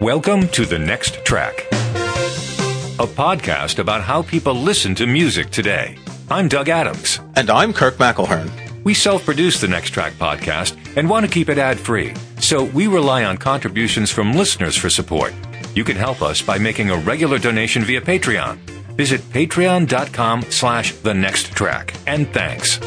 Welcome to The Next Track, a podcast about how people listen to music today. I'm Doug Adams. And I'm Kirk McElhearn. We self produce the Next Track podcast and want to keep it ad free, so we rely on contributions from listeners for support. You can help us by making a regular donation via Patreon. Visit patreon.com slash the next track. And thanks.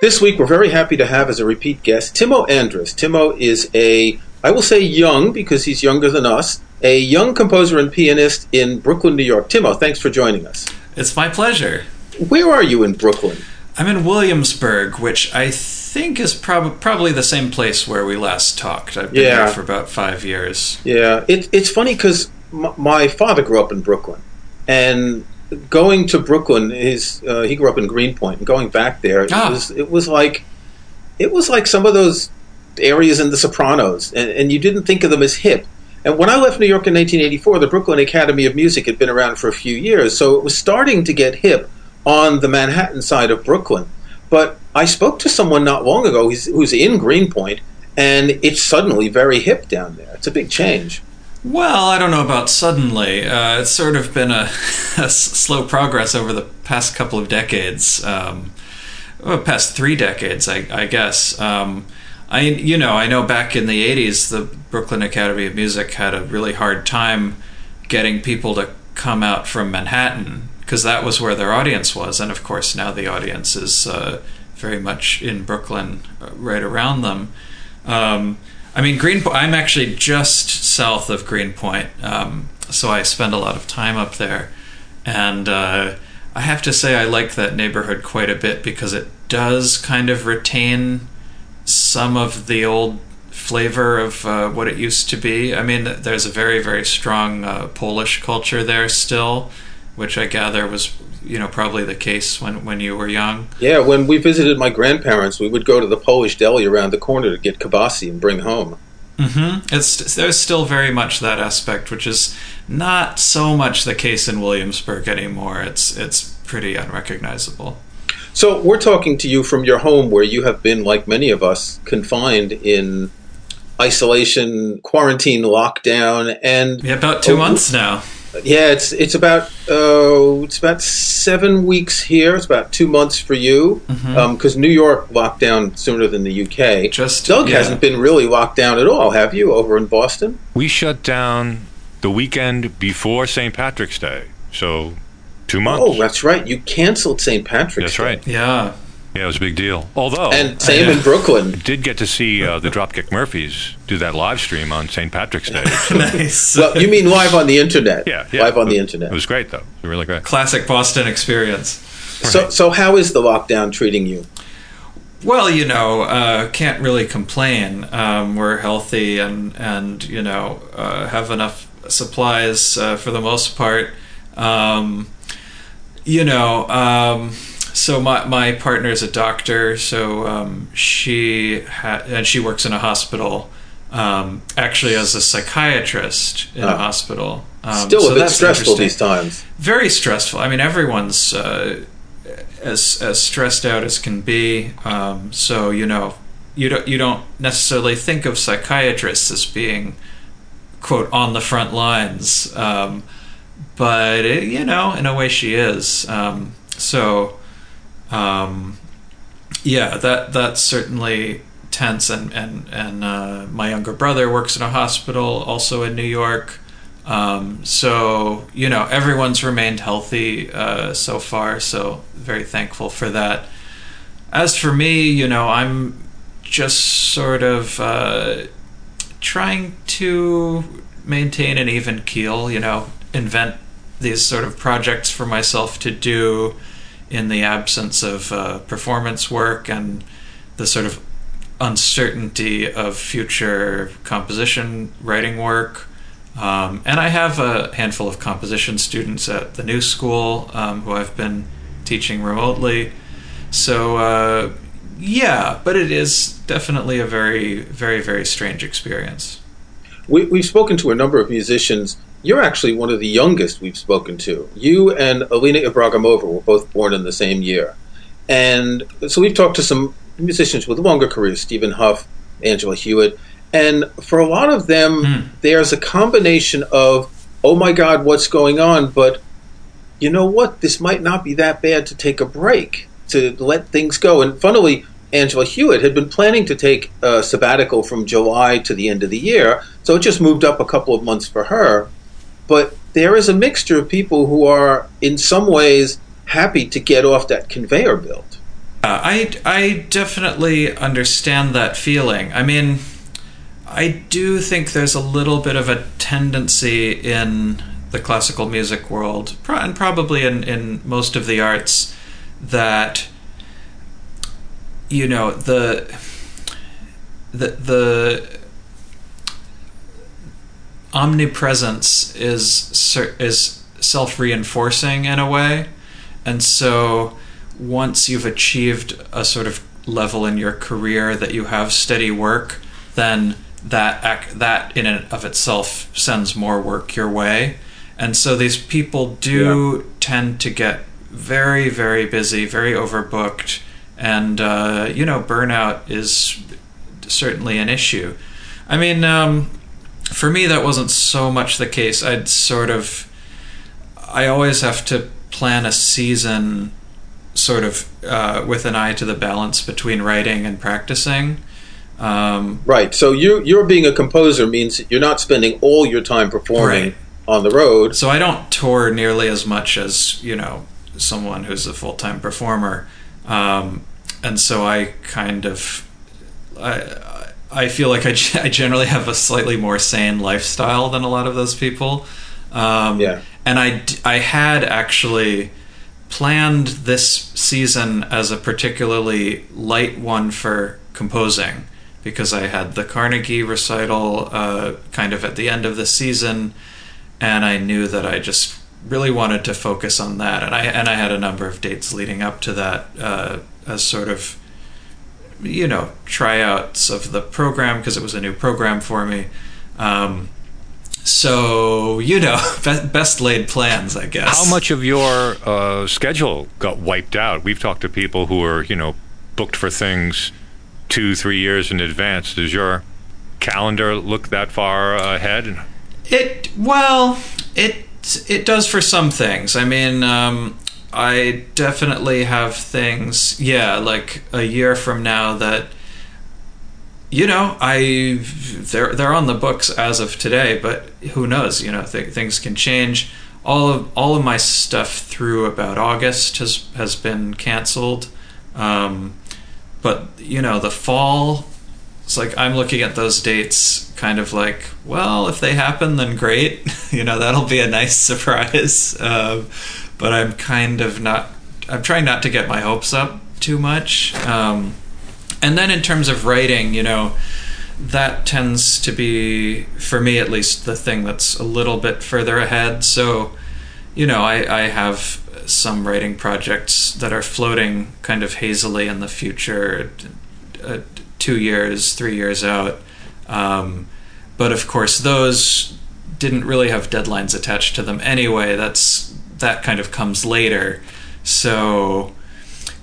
This week, we're very happy to have as a repeat guest Timo Andres. Timo is a, I will say young because he's younger than us, a young composer and pianist in Brooklyn, New York. Timo, thanks for joining us. It's my pleasure. Where are you in Brooklyn? I'm in Williamsburg, which I think is prob- probably the same place where we last talked. I've been Yeah. there for about five years. Yeah, it, it's funny because m- my father grew up in Brooklyn, and going to Brooklyn, his uh, he grew up in Greenpoint, and going back there, it Ah. was it was like it was like some of those areas in The Sopranos, and, and you didn't think of them as hip. And when I left New York in 1984, the Brooklyn Academy of Music had been around for a few years, so it was starting to get hip on the Manhattan side of Brooklyn. But I spoke to someone not long ago who's, in Greenpoint, and it's suddenly very hip down there. It's a big change. Well, I don't know about suddenly. Uh, it's sort of been a slow progress over the past couple of decades. Um, past three decades, I, I guess. Um, I, you know, I know back in the '80s, the Brooklyn Academy of Music had a really hard time getting people to come out from Manhattan because that was where their audience was, and of course now the audience is uh, very much in Brooklyn, uh, right around them. Um, I mean, Greenpoint. I'm actually just south of Greenpoint, um, so I spend a lot of time up there, and uh, I have to say I like that neighborhood quite a bit because it does kind of retain some of the old flavor of uh, what it used to be. I mean, there's a very very strong uh, Polish culture there still, which I gather was you know probably the case when when you were young. Yeah, when we visited my grandparents, we would go to the Polish deli around the corner to get kibasi and bring home. Mm-hmm. It's there's still very much that aspect, which is not so much the case in Williamsburg anymore. It's it's pretty unrecognizable. So we're talking to you from your home where you have been, like many of us, confined in isolation, quarantine, lockdown, and Yeah, about two Oh, months now. yeah, it's it's about uh, it's about seven weeks here. It's about two months for you because New York locked down sooner than the UK. Just Doug yeah. hasn't been really locked down at all, have you? Over in Boston? We shut down the weekend before St. Patrick's Day, so two months. Oh, that's right. You canceled St. Patrick's. That's Day. right. Yeah. Yeah, it was a big deal. Although, And same Yeah. in Brooklyn. did get to see uh, the Dropkick Murphys do that live stream on St. Patrick's Day. So, Nice. Well, you mean live on the internet? yeah, yeah, live on the internet. It was great, though. It was really great. Classic Boston experience. So, so how is the lockdown treating you? Well, you know, uh, can't really complain. Um, we're healthy and and you know uh, have enough supplies uh, for the most part. Um, you know, um, so my my partner is a doctor, so um, she ha- and she works in a hospital. Um, actually, as a psychiatrist in Ah. a hospital. Um, Still so a bit that's stressful these times. very stressful. I mean, everyone's uh, as as stressed out as can be. Um, so you know, you don't you don't necessarily think of psychiatrists as being quote on the front lines, um, but it, you know, in a way, she is. Um, so, um, yeah, that that's certainly tense. And and and uh, my younger brother works in a hospital, also in New York. Um, so you know everyone's remained healthy uh, so far, so very thankful for that. As for me, you know, I'm just sort of uh, trying to maintain an even keel. You know, invent these sort of projects for myself to do in the absence of uh, performance work and the sort of uncertainty of future composition writing work. Um, and I have a handful of composition students at the new school um, who I've been teaching remotely. So, uh, yeah, but it is definitely a very, very, very strange experience. We, we've spoken to a number of musicians. You're actually one of the youngest we've spoken to. You and Alina Ibragimova were both born in the same year. And so we've talked to some musicians with longer careers, Stephen Hough, Angela Hewitt, And for a lot of them, Hmm. there's a combination of, oh my God, what's going on? But you know what? This might not be that bad to take a break, to let things go. And funnily, Angela Hewitt had been planning to take a sabbatical from July to the end of the year, so it just moved up a couple of months for her. But there is a mixture of people who are, in some ways, happy to get off that conveyor belt. Uh, I I definitely understand that feeling. I mean, I do think there's a little bit of a tendency in the classical music world, and probably in, in most of the arts, that you know the the the omnipresence is is self reinforcing in a way, and so once you've achieved a sort of level in your career that you have steady work, then that ac- that in and of itself sends more work your way. And so these people do tend to get very, very busy, very overbooked, and uh, you know, burnout is certainly an issue. I mean, um, for me, that wasn't so much the case. I'd sort of, I always have to plan a season sort of uh, with an eye to the balance between writing and practicing. Um, Right. So you you're being a composer means you're not spending all your time performing Right. on the road. so I don't tour nearly as much as you know someone who's a full time performer, um, and so I kind of I I feel like I, g- I generally have a slightly more sane lifestyle than a lot of those people. Um, Yeah. and I d- I had actually planned this season as a particularly light one for composing because I had the Carnegie recital uh, kind of at the end of the season, and I knew that I just really wanted to focus on that, and I and I had a number of dates leading up to that uh, as sort of you know tryouts of the program because it was a new program for me. Um, so you know, best laid plans, I guess. How much of your uh, schedule got wiped out? We've talked to people who are, you know, booked for things two, three years in advance. Does your calendar look that far ahead? It well, it it does for some things. I mean, um, I definitely have things. Yeah, like a year from now that you know I they're they're on the books as of today, but who knows? You know, th- things can change. All of all of my stuff through about August has has been canceled. Um, but you know, the fall it's like I'm looking at those dates kind of like, well, if they happen, then great. you know, that'll be a nice surprise. Um, but I'm kind of not, I'm trying not to get my hopes up too much. Um, and then in terms of writing, you know, that tends to be, for me at least, the thing that's a little bit further ahead. So, you know, I, I have some writing projects that are floating kind of hazily in the future. Uh, two years, three years out. Um, but of course, those didn't really have deadlines attached to them anyway. That's that kind of comes later. So,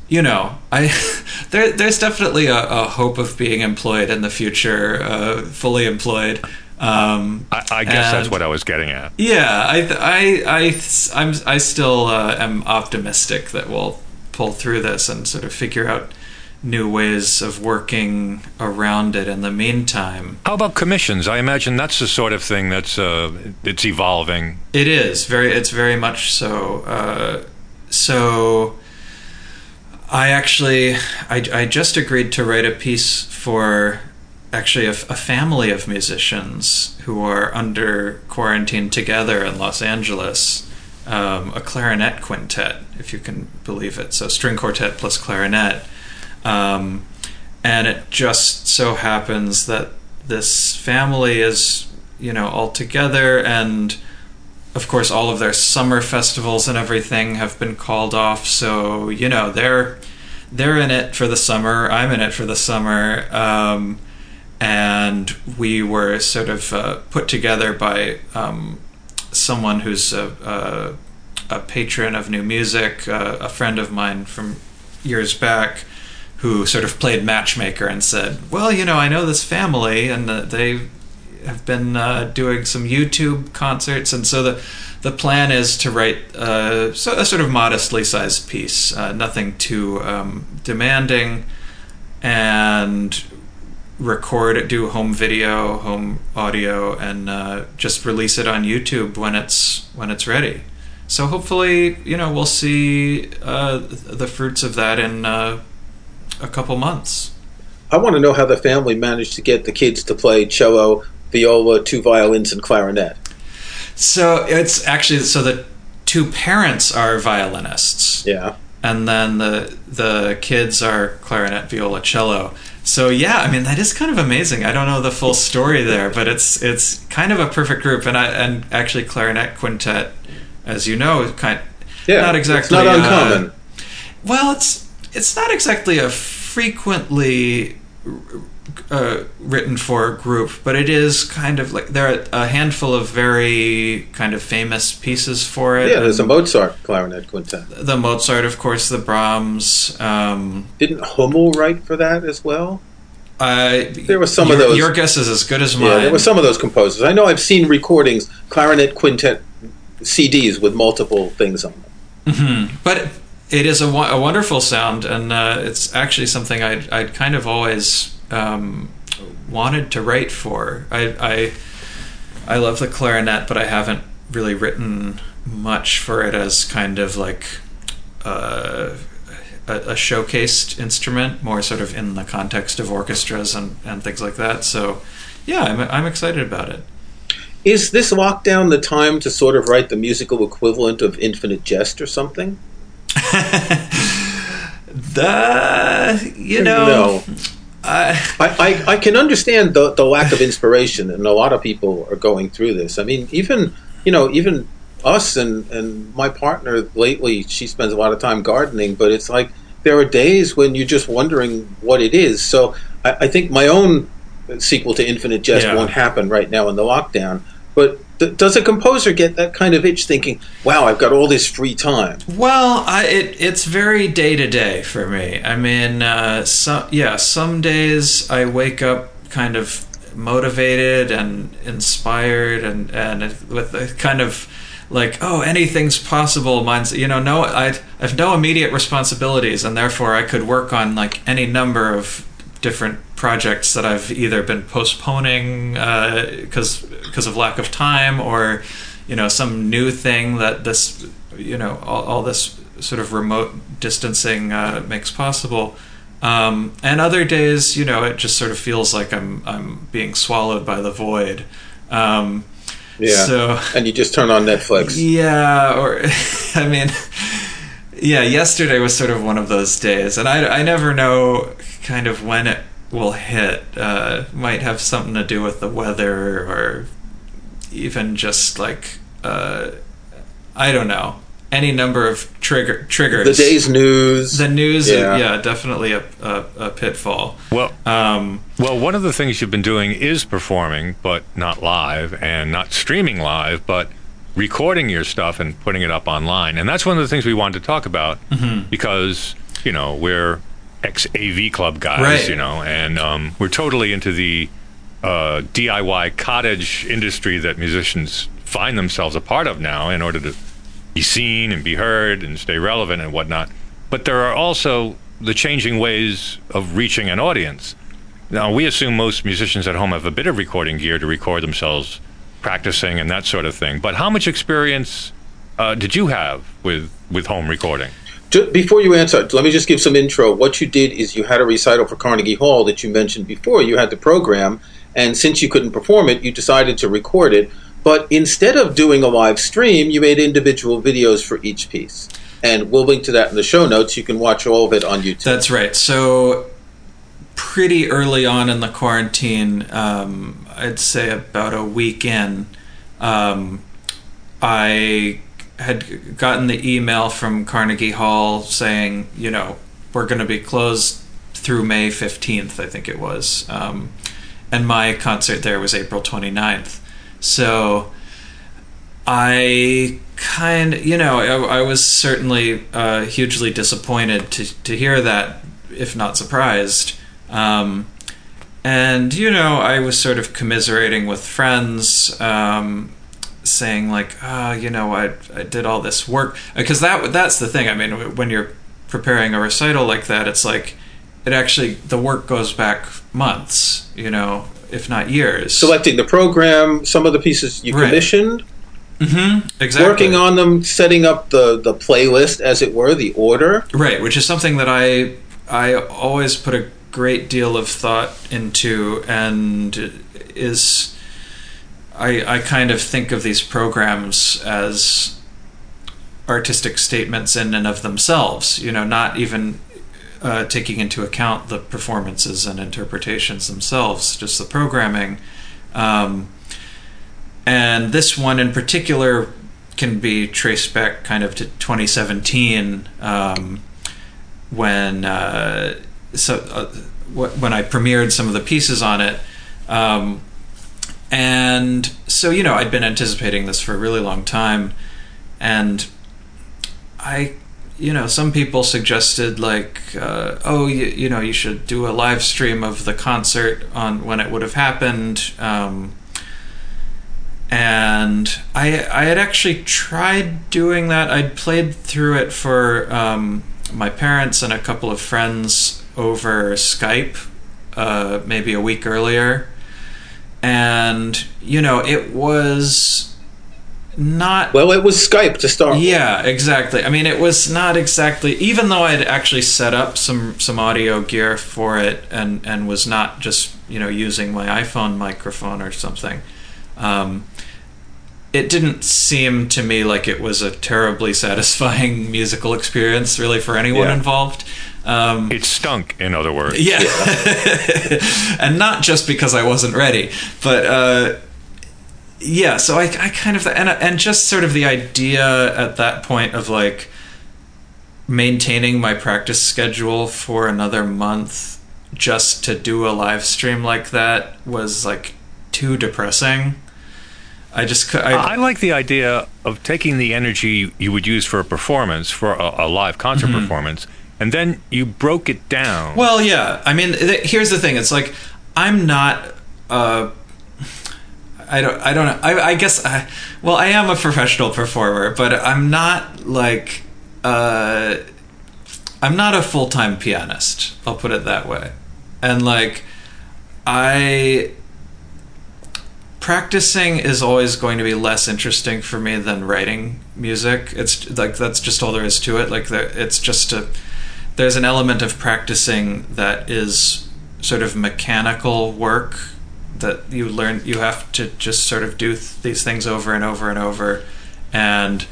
you know, I there there's definitely a, a hope of being employed in the future, uh, fully employed. Um, I, I guess that's what I was getting at. yeah, I, I, I, I'm, I still uh, am optimistic that we'll pull through this and sort of figure out new ways of working around it in the meantime. How about commissions? I imagine that's the sort of thing that's uh, it's evolving. It is very, it's very much so. Uh, so, I actually, I, I just agreed to write a piece for actually a, a family of musicians who are under quarantine together in Los Angeles. Um, a clarinet quintet, if you can believe it. So, string quartet plus clarinet. Um, and it just so happens that this family is, you know, all together, and of course, all of their summer festivals and everything have been called off. So, you know, they're they're in it for the summer. I'm in it for the summer. Um, and we were sort of uh, put together by um, someone who's a, a, a patron of new music, uh, a friend of mine from years back, who sort of played matchmaker and said, "Well, you know, I know this family, and uh, they have been uh, doing some YouTube concerts, and so the the plan is to write uh, a sort of modestly sized piece, uh, nothing too um, demanding, and record do home video, home audio, and uh, just release it on YouTube when it's when it's ready. So hopefully, you know, we'll see the fruits of that in a couple months. I want to know how the family managed to get the kids to play cello, viola, two violins, and clarinet. So it's actually so the two parents are violinists. Yeah. And then the the kids are clarinet, viola, cello. So yeah, I mean that is kind of amazing. I don't know the full story there, but it's it's kind of a perfect group. And I and actually clarinet quintet, as you know, is kind yeah, not exactly not uncommon. Uh, well, it's it's not exactly a frequently uh, written for group, but it is kind of like there are a handful of very kind of famous pieces for it. Yeah, there's a Mozart clarinet quintet. The Mozart, of course, the Brahms. Um, Didn't Hummel write for that as well? Uh, there were some your, of those. Your guess is as good as mine. Yeah, there were some of those composers. I know I've seen recordings, clarinet quintet CDs with multiple things on them. Mm-hmm. But it is a, a wonderful sound, and uh, it's actually something I'd, I'd kind of always um, wanted to write for. I, I I love the clarinet, but I haven't really written much for it as kind of like uh, a, a, showcased instrument, more sort of in the context of orchestras and, and things like that. So, yeah, I'm, I'm excited about it. Is this lockdown the time to sort of write the musical equivalent of Infinite Jest or something? the you know. No. I, I, I can understand the, the lack of inspiration, and a lot of people are going through this. I mean, even you know, even us and, and my partner lately, she spends a lot of time gardening, but it's like there are days when you're just wondering what it is. So I, I think my own sequel to Infinite Jest yeah. won't happen right now in the lockdown. But th- does a composer get that kind of itch, thinking, "Wow, I've got all this free time"? Well, I, it, it's very day to day for me. I mean, uh, some yeah, some days I wake up kind of motivated and inspired, and and with a kind of like oh anything's possible mine's you know no I, I have no immediate responsibilities and therefore i could work on like any number of different projects that I've either been postponing because uh, because of lack of time or you know some new thing that this you know all, all this sort of remote distancing uh, makes possible. Um, and other days, you know, it just sort of feels like I'm I'm being swallowed by the void. Um, yeah. So and you just turn on Netflix. Yeah, or I mean, yeah. Yesterday was sort of one of those days, and I I never know kind of when it will hit uh, might have something to do with the weather or even just like uh, I don't know any number of trigger triggers. The day's news. The news, yeah, yeah definitely a, a, a, pitfall. Well, um, well, one of the things you've been doing is performing, but not live, and not streaming live, but recording your stuff and putting it up online. And that's one of the things we wanted to talk about mm-hmm. because you know we're ex AV club guys, right. you know, and um, we're totally into the uh, DIY cottage industry that musicians find themselves a part of now in order to be seen and be heard and stay relevant and whatnot. But there are also the changing ways of reaching an audience. Now, we assume most musicians at home have a bit of recording gear to record themselves practicing and that sort of thing. But how much experience uh, did you have with, with home recording? Before you answer, let me just give some intro. What you did is you had a recital for Carnegie Hall that you mentioned before. You had the program, and since you couldn't perform it, you decided to record it. But instead of doing a live stream, you made individual videos for each piece. And we'll link to that in the show notes. You can watch all of it on YouTube. That's right. So, pretty early on in the quarantine, um, I'd say about a week in, um, I had gotten the email from Carnegie Hall saying, you know, we're going to be closed through May 15th, I think it was. Um, and my concert there was April 29th. So I kind of, you know, I, I was certainly uh, hugely disappointed to, to hear that if not surprised. Um, and you know, I was sort of commiserating with friends, um, saying like, ah, you know, I I did all this work because that that's the thing. I mean, when you're preparing a recital like that, it's like it actually the work goes back months, you know, if not years. Selecting the program, some of the pieces you Right. commissioned, hmm exactly working on them, setting up the the playlist, as it were, the order. Right, which is something that I I always put a great deal of thought into, and is I I kind of think of these programs as artistic statements in and of themselves. You know, not even uh, taking into account the performances and interpretations themselves, just the programming. Um, and this one in particular can be traced back kind of to 2017 um, when uh, so uh, when I premiered some of the pieces on it. Um, and so you know I'd been anticipating this for a really long time, and I you know some people suggested like uh, oh you, you know you should do a live stream of the concert on when it would have happened. Um, and I I had actually tried doing that. I'd played through it for um, my parents and a couple of friends over Skype, uh, maybe a week earlier, and you know it was not Well, it was Skype to start. yeah, exactly. I mean, it was not exactly. Even though I'd actually set up some some audio gear for it, and and was not just you know using my iPhone microphone or something, um, it didn't seem to me like it was a terribly satisfying musical experience, really, for anyone Yeah. involved. Um, It stunk, in other words. yeah, and not just because I wasn't ready, but uh, yeah. So I, I kind of and and just sort of the idea at that point of like maintaining my practice schedule for another month just to do a live stream like that was like too depressing. I just I, I like the idea of taking the energy you would use for a performance, for a, a live concert performance, and then you broke it down. Well, yeah. I mean, th- here's the thing. It's like I'm not. Uh, I don't. I don't know. I, I guess. I, well, I am a professional performer, but I'm not like. Uh, I'm not a full time pianist. I'll put it that way. And like, I practicing is always going to be less interesting for me than writing music. It's like that's just all there is to it. Like it's just a there's an element of practicing that is sort of mechanical work that you learn you have to just sort of do th- these things over and over and over and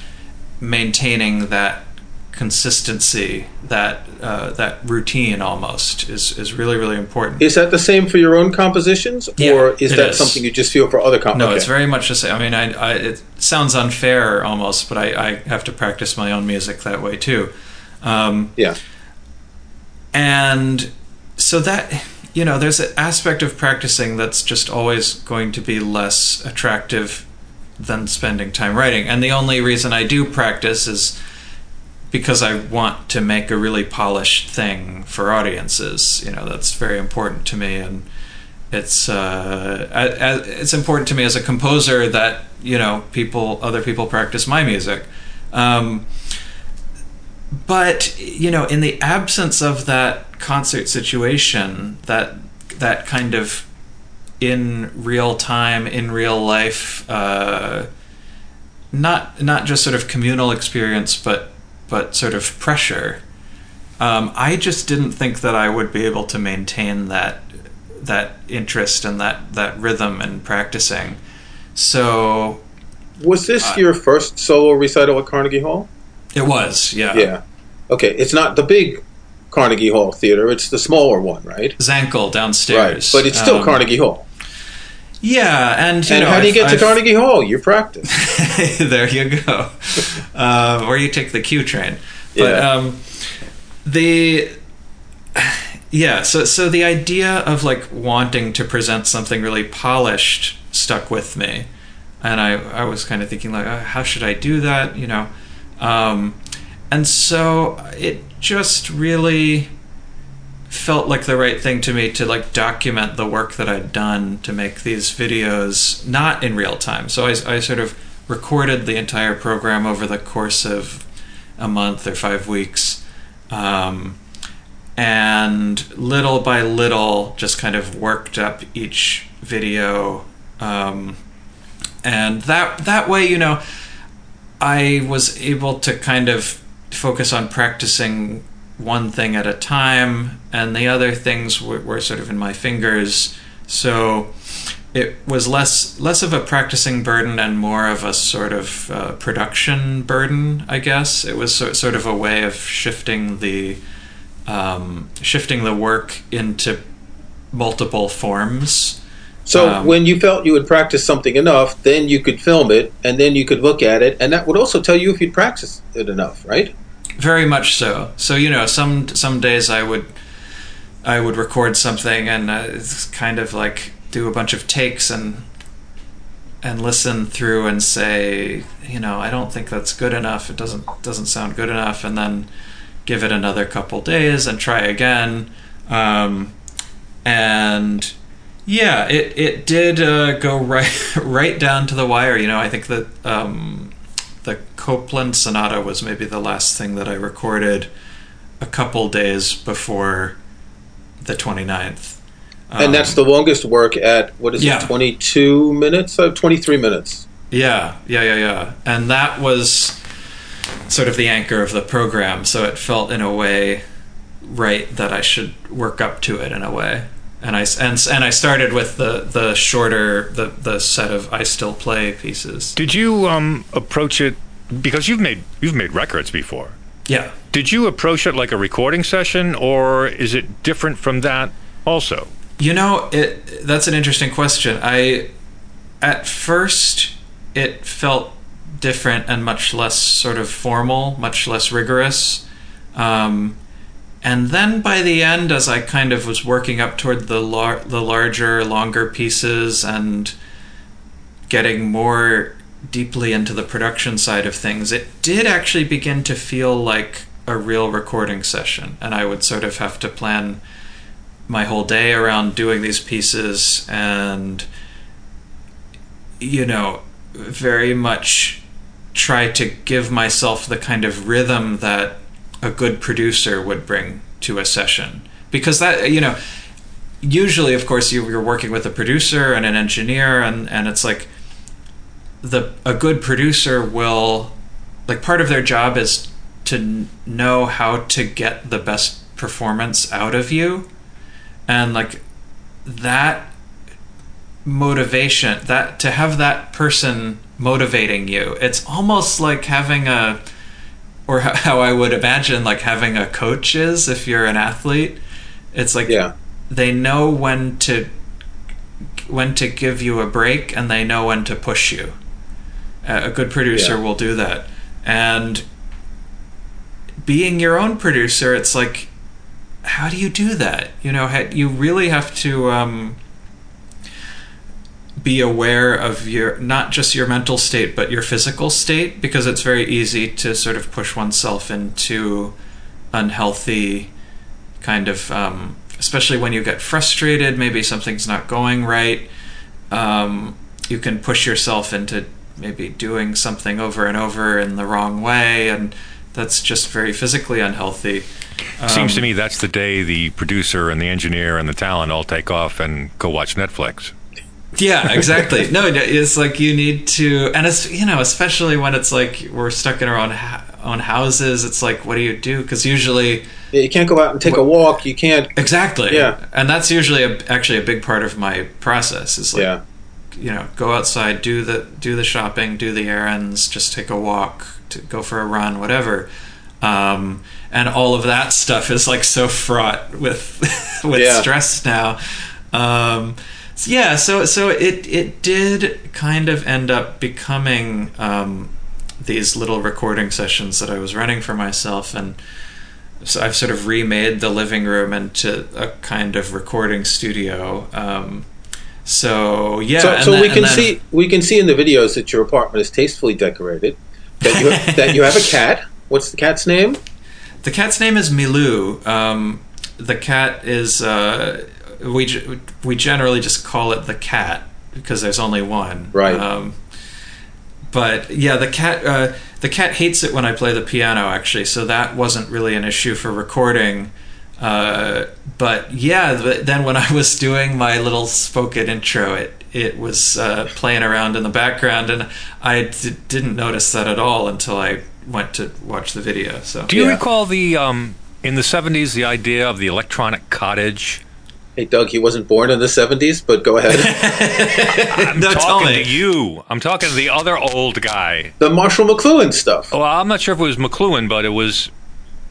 maintaining that consistency that uh, that routine almost is is really really important Is that the same for your own compositions, Yeah, or is that is. something you just feel for other compositions? no it's very much the same i mean I, I it sounds unfair almost but I, I have to practice my own music that way too um, yeah. And so that you know there's an aspect of practicing that's just always going to be less attractive than spending time writing. And the only reason i do practice is because i want to make a really polished thing for audiences. You know that's very important to me. And it's uh, it's important to me as a composer that you know people other people practice my music. Um, but you know in the absence of that concert situation that that kind of in real time in real life uh, not not just sort of communal experience but but sort of pressure um, I just didn't think that I would be able to maintain that that interest and that that rhythm and practicing so Was this Uh, your first solo recital at Carnegie Hall? It was yeah yeah. Okay, it's not the big Carnegie Hall theater; it's the smaller one, right? Zankel Right, downstairs but it's still Um, Carnegie Hall. yeah and you and know how do you I've- get to I've- Carnegie Hall? You practice. there you go. Uh, or you take the Q train. But Yeah. um, the yeah, so so the idea of like wanting to present something really polished stuck with me, and I I was kind of thinking like, uh, how should I do that? You know, um, and so it just really felt like the right thing to me to like document the work that I'd done to make these videos not in real time. So I, I sort of recorded the entire program over the course of a month or five weeks. Um, and little by little, just kind of worked up each video. Um, and that that way, you know, I was able to kind of focus on practicing one thing at a time, and the other things were, were sort of in my fingers. So it was less less of a practicing burden and more of a sort of uh, production burden, I guess. It was so, sort of a way of shifting the um, shifting the work into multiple forms. So Um, when you felt you had practiced something enough, then you could film it, and then you could look at it, and that would also tell you if you'd practiced it enough, right? Very much so. So you know, some some days I would I would record something and uh, it's kind of like do a bunch of takes and and listen through and say, you know, I don't think that's good enough. It doesn't doesn't sound good enough, and then give it another couple days and try again. Um, and yeah, it it did uh, go right right down to the wire. You know, I think that um, the Copland Sonata was maybe the last thing that I recorded a couple days before the 29th. and that's the longest work at what is Um, yeah. it, twenty-two minutes, uh, twenty-three minutes. Yeah, yeah, yeah, yeah. And that was sort of the anchor of the program, so it felt in a way right that I should work up to it in a way. And I and and I started with the the shorter the the set of I still play pieces. Did you um, approach it because you've made you've made records before? Yeah. Did you approach it like a recording session, or is it different from that also? You know, it that's an interesting question. I at first it felt different and much less sort of formal, much less rigorous. Um, and then by the end, as I kind of was working up toward the lar- the larger, longer pieces and getting more deeply into the production side of things, it did actually begin to feel like a real recording session. And I would sort of have to plan my whole day around doing these pieces and you know very much try to give myself the kind of rhythm that a good producer would bring to a session. Because that you know usually of course you, you're working with a producer and an engineer and and it's like the a good producer will like part of their job is to know how to get the best performance out of you. And like that motivation that to have that person motivating you it's almost like having a or ho- how i would imagine like having a coach is if you're an athlete it's like Yeah. they know when to when to give you a break and they know when to push you a a good producer Yeah. will do that and being your own producer it's like how do you do that you know you really have to um, be aware of your not just your mental state but your physical state because it's very easy to sort of push oneself into unhealthy kind of um, especially when you get frustrated maybe something's not going right um, you can push yourself into maybe doing something over and over in the wrong way and that's just very physically unhealthy Seems to Um, me that's the day the producer and the engineer and the talent all take off and go watch Netflix. Yeah, exactly. no, it's like you need to, and it's you know, especially when it's like we're stuck in our own ha- own houses. It's like, what do you do? Because usually, You can't go out and take a walk. You can't. exactly, Yeah. and that's usually a, actually a big part of my process. Is like, Yeah. you know, go outside, do the do the shopping, do the errands, just take a walk, to go for a run, whatever. Um, and all of that stuff is like so fraught with with Yeah. stress now. Um, so yeah, so so it it did kind of end up becoming um, these little recording sessions that I was running for myself, and so I've sort of remade the living room into a kind of recording studio. Um, so yeah, so and so then- we can then- see we can see in the videos that your apartment is tastefully decorated. That you that you have a cat. What's the cat's name? The cat's name is Milou. Um, the cat is uh, we we generally just call it the cat because there's only one. Right. Um, but yeah, the cat uh, the cat hates it when I play the piano actually, so that wasn't really an issue for recording. Uh, but yeah, then when I was doing my little spoken intro, it it was uh, playing around in the background, and I d- didn't notice that at all until I went to watch the video. So, do you Yeah. recall the um, in the '70s the idea of the electronic cottage? Hey, Doug, he wasn't born in the 70s, but go ahead. I'm No, talking to you. I'm talking to the other old guy. the Marshall McLuhan stuff. Well, I'm not sure if it was McLuhan, but it was.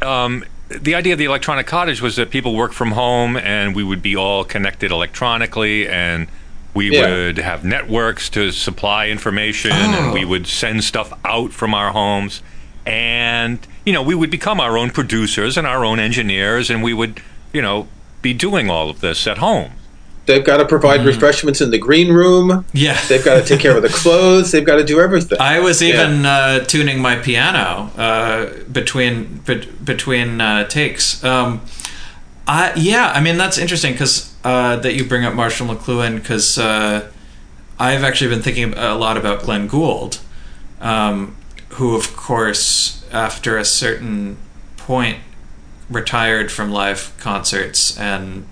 Um, the idea of the electronic cottage was that people work from home and we would be all connected electronically and we Yeah. would have networks to supply information and Oh. we would send stuff out from our homes and you know we would become our own producers and our own engineers and we would you know be doing all of this at home They've got to provide Mm. refreshments in the green room. yeah, They've got to take care of the clothes. They've got to do everything. I was even uh, tuning my piano uh, between bet between uh, takes. Um, I, yeah, I mean that's interesting because uh, that you bring up Marshall McLuhan because uh, I've actually been thinking a lot about Glenn Gould, um, who of course after a certain point retired from live concerts and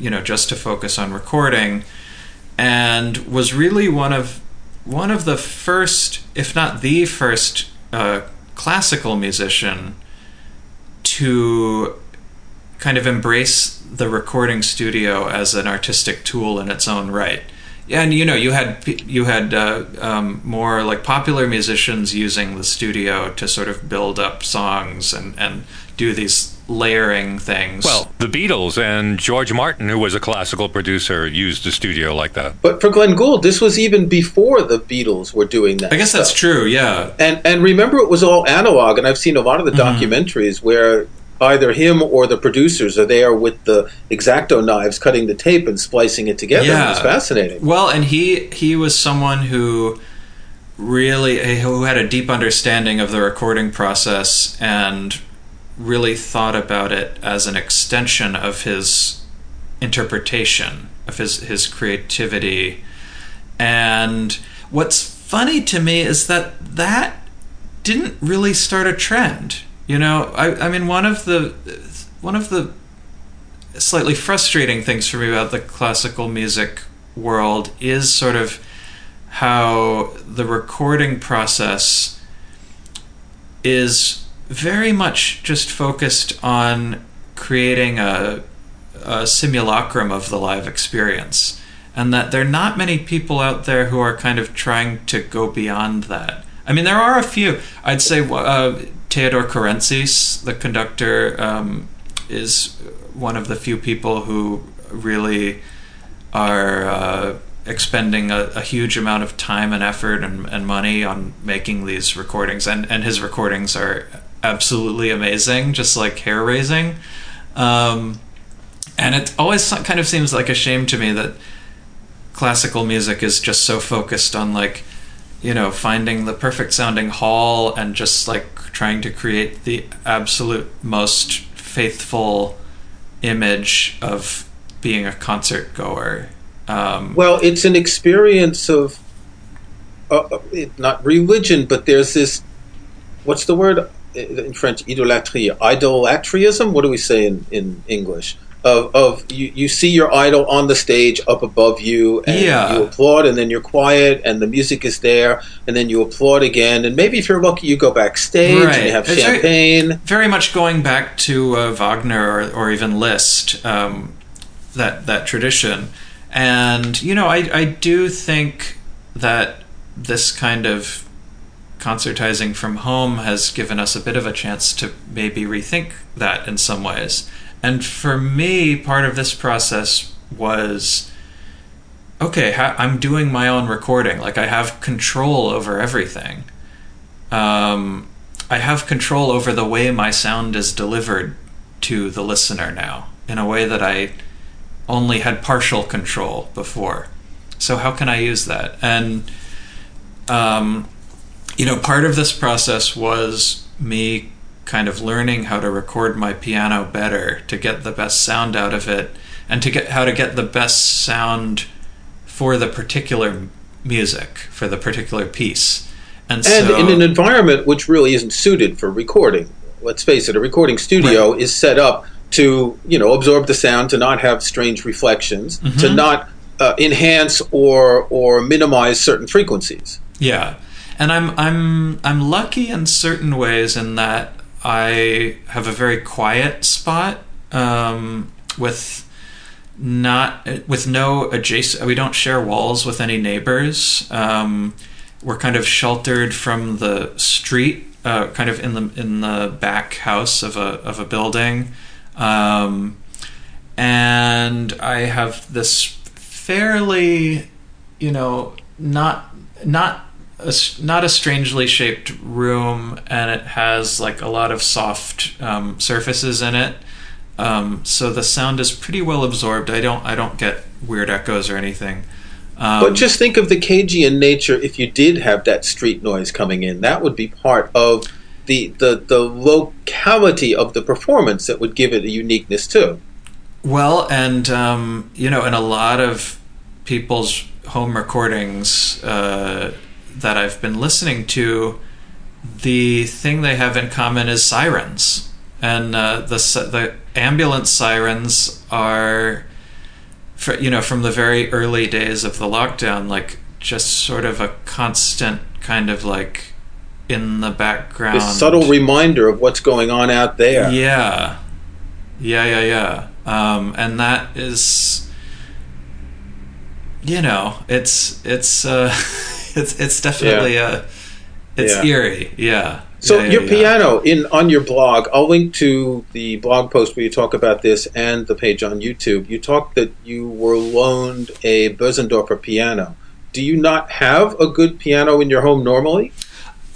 you know just to focus on recording and was really one of one of the first if not the first uh, classical musician to kind of embrace the recording studio as an artistic tool in its own right. And you know you had you had uh, um, more like popular musicians using the studio to sort of build up songs and and do these layering things. well the beatles and george martin who was a classical producer used the studio like that but for Glenn Gould, this was even before the Beatles were doing that. I guess that's true. Yeah, And and remember, it was all analog. And I've seen a lot of the Mm-hmm. documentaries where either him or the producers are there with the X-Acto knives, cutting the tape and splicing it together. Yeah. It was fascinating. Well, and he he was someone who really who had a deep understanding of the recording process and really thought about it as an extension of his interpretation of his his creativity. And what's funny to me is that that didn't really start a trend you know? I i mean one of the one of the slightly frustrating things for me about the classical music world is sort of how the recording process is very much just focused on creating a, a simulacrum of the live experience and that there are not many people out there who are kind of trying to go beyond that. I mean there are a few. I'd say uh, Teodor Currentzis, the conductor um, is one of the few people who really are uh, expending a, a huge amount of time and effort and, and money on making these recordings and, and his recordings are absolutely amazing just like hair raising um, and it always kind of seems like a shame to me that classical music is just so focused on like you know finding the perfect sounding hall and just like trying to create the absolute most faithful image of being a concert goer um, Well, it's an experience of uh, uh, not religion, but there's this. What's the word in French? Idolatry, idolatryism. What do we say in, in English? Of, of you, you see your idol on the stage up above you, and Yeah. you applaud, and then you're quiet, and the music is there, and then you applaud again, and maybe if you're lucky, you go backstage and you have It's very- champagne. very much going back to uh, Wagner or, or even Liszt, um, that that tradition. And you know, I I do think that this kind of concertizing from home has given us a bit of a chance to maybe rethink that in some ways. And for me, part of this process was okay, I'm doing my own recording. Like I have control over everything. Um, I have control over the way my sound is delivered to the listener now in a way that I only had partial control before. So how can I use that? And um, you know, part of this process was me kind of learning how to record my piano better to get the best sound out of it and to get how to get the best sound for the particular music for the particular piece and, and so, in an environment which really isn't suited for recording let's face it a recording studio Right. is set up to you know absorb the sound to not have strange reflections Mm-hmm. to not uh, enhance or or minimize certain frequencies Yeah, and I'm I'm I'm lucky in certain ways in that I have a very quiet spot um, with not with no adjacent. We don't share walls with any neighbors. Um, we're kind of sheltered from the street, uh, kind of in the in the back house of a of a building. Um, and I have this fairly, you know, not not a, not a strangely shaped room, and it has like a lot of soft um, surfaces in it. Um, so the sound is pretty well absorbed. I don't I don't get weird echoes or anything. Um, But just think of the Cajun nature if you did have that street noise coming in. That would be part of the, the, the locality of the performance that would give it a uniqueness too. Well, and um, you know, in a lot of people's home recordings uh, that I've been listening to, the thing they have in common is sirens, and uh, the the ambulance sirens are, for, you know, from the very early days of the lockdown, like just sort of a constant kind of like in the background, This subtle reminder of what's going on out there. yeah, yeah, yeah, yeah. Um, and that is, you know, it's it's uh, it's it's definitely a it's Yeah. eerie. Yeah. So Yeah, yeah, your yeah. piano in on your blog, I'll link to the blog post where you talk about this and the page on YouTube. You talk that you were loaned a Bösendorfer piano. Do you not have a good piano in your home normally?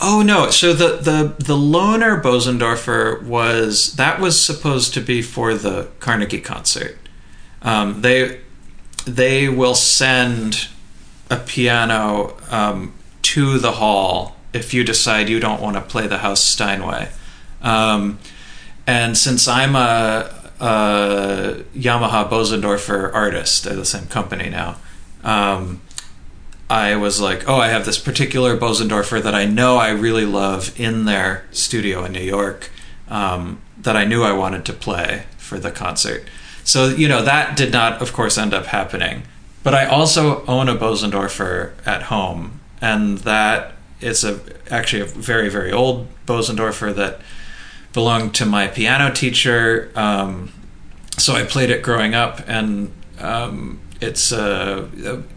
Oh no! So the the the loaner Bosendorfer was that was supposed to be for the Carnegie concert. Um, they they will send a piano um, to the hall if you decide you don't want to play the House Steinway. Um, and since I'm a, a Yamaha Bosendorfer artist, they're the same company now. Um, I was like, oh, I have this particular Bosendorfer that I know I really love in their studio in New York um, that I knew I wanted to play for the concert. So, you know, that did not, of course, end up happening. But I also own a Bosendorfer at home, and that is a actually a very, very old Bosendorfer that belonged to my piano teacher. Um, so I played it growing up, and um, it's uh,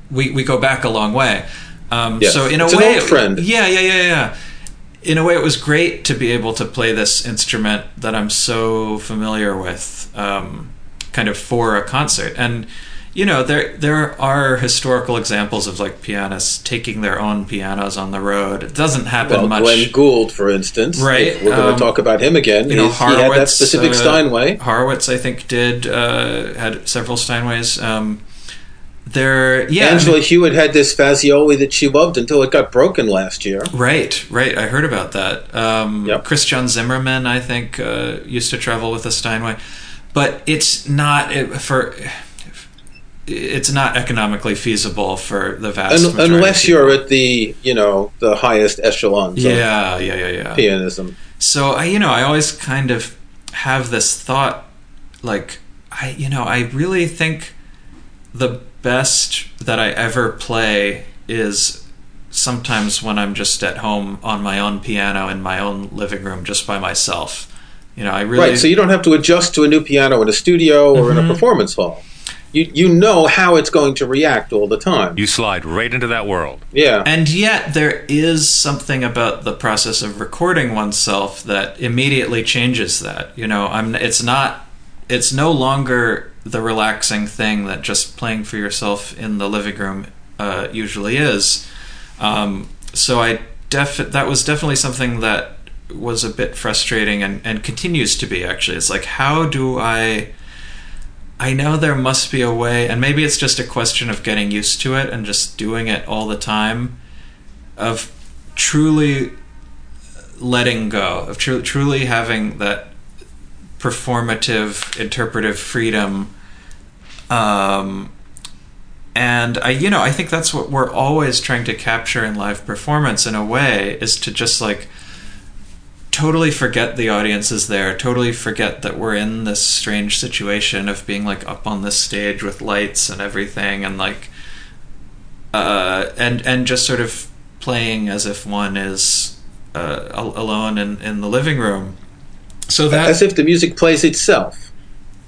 we we go back a long way. Um, Yes. So in a It's an way, old friend. Yeah, yeah, yeah, yeah. In a way, it was great to be able to play this instrument that I'm so familiar with, um, kind of for a concert. And you know, there there are historical examples of like pianists taking their own pianos on the road. It doesn't happen Well, much. Glenn Gould, for instance. Right, We're going um, to talk about him again. you know, He's- he had that specific uh, Steinway. Horowitz, I think, did uh, had several Steinways. Um, there, yeah, I Angela mean- Hewitt had this Fazioli that she loved until it got broken last year. right, right. I heard about that. Um, Yep. Krystian Zimerman, I think, uh, used to travel with a Steinway, but it's not it, for. It's not economically feasible for the vast Un- majority unless you're at the, you know, the highest echelons yeah, yeah, yeah, yeah. of pianism. So I, you know, I always kind of have this thought, like, I, you know, I really think the best that I ever play is sometimes when I'm just at home on my own piano in my own living room, just by myself. You know, I really Right, so you don't have to adjust to a new piano in a studio or in Mm-hmm. a performance hall. You, you know how it's going to react all the time. You slide right into that world. yeah. And yet, there is something about the process of recording oneself that immediately changes that. You know, I'm. It's not. It's no longer the relaxing thing that just playing for yourself in the living room uh, usually is. Um, so I def. That was definitely something that was a bit frustrating and, and continues to be. Actually, it's like how do I. I know there must be a way, and maybe it's just a question of getting used to it and just doing it all the time, of truly letting go of tr- truly having that performative interpretive freedom. Um, and I, you know, I think that's what we're always trying to capture in live performance in a way is to just like totally forget the audience is there, totally forget that we're in this strange situation of being like up on this stage with lights and everything and like uh, and and just sort of playing as if one is uh, alone in, in the living room. So that as if the music plays itself.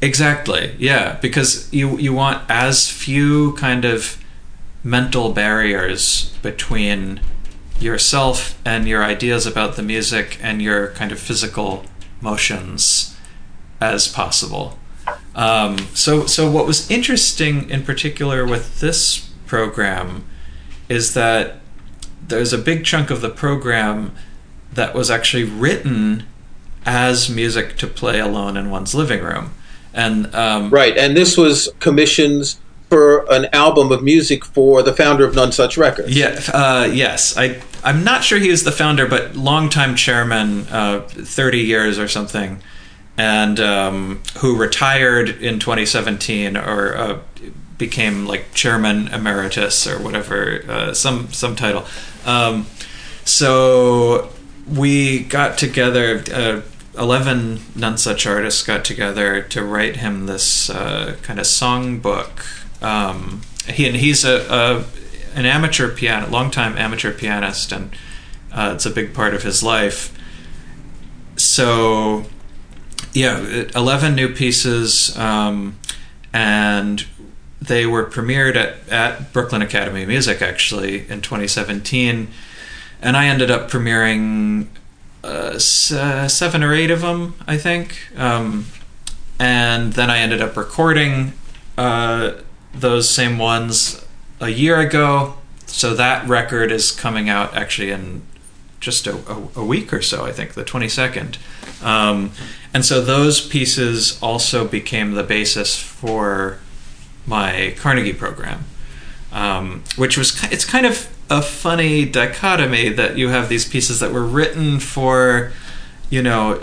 Exactly. Yeah, because you you want as few kind of mental barriers between yourself and your ideas about the music and your kind of physical motions as possible. Um, so so what was interesting in particular with this program is that there's a big chunk of the program that was actually written as music to play alone in one's living room. And um, right, and this was commissions for an album of music for the founder of Nonesuch Records. Yeah, uh, yes. I I'm not sure he is the founder, but longtime chairman, uh, thirty years or something, and um, who retired in 2017 or uh, became like chairman emeritus or whatever, uh, some some title. Um, so we got together uh, 11 Nonesuch artists got together to write him this uh, kind of songbook. Um, he and he's a, a, an amateur piano, longtime amateur pianist, and uh, it's a big part of his life. So, yeah, 11 new pieces, um, and they were premiered at, at Brooklyn Academy of Music actually in 2017, and I ended up premiering uh, seven or eight of them, I think. Um, and then I ended up recording uh, those same ones a year ago. So that record is coming out actually in just a, a, a week or so, I think, the 22nd. Um, and so those pieces also became the basis for my Carnegie program, um, which was it's kind of a funny dichotomy that you have these pieces that were written for, you know,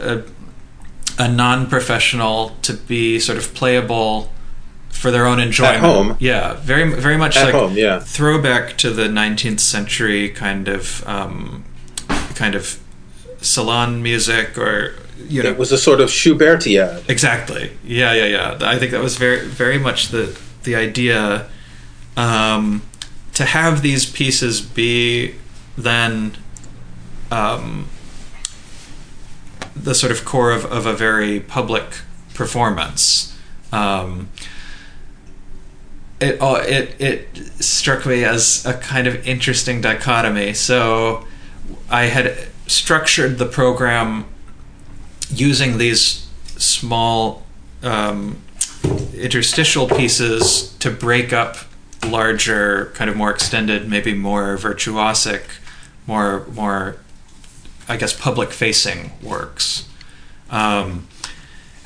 a, a non-professional to be sort of playable for their own enjoyment. At home, yeah, very very much At like home, yeah. throwback to the 19th century kind of um, kind of salon music or you know it was a sort of Schubertiad. Exactly. Yeah, yeah, yeah. I think that was very very much the the idea. Um, to have these pieces be then um, the sort of core of, of a very public performance. Um, it, uh, it it struck me as a kind of interesting dichotomy. So I had structured the program using these small um, interstitial pieces to break up larger, kind of more extended, maybe more virtuosic, more more, I guess, public facing works. Um,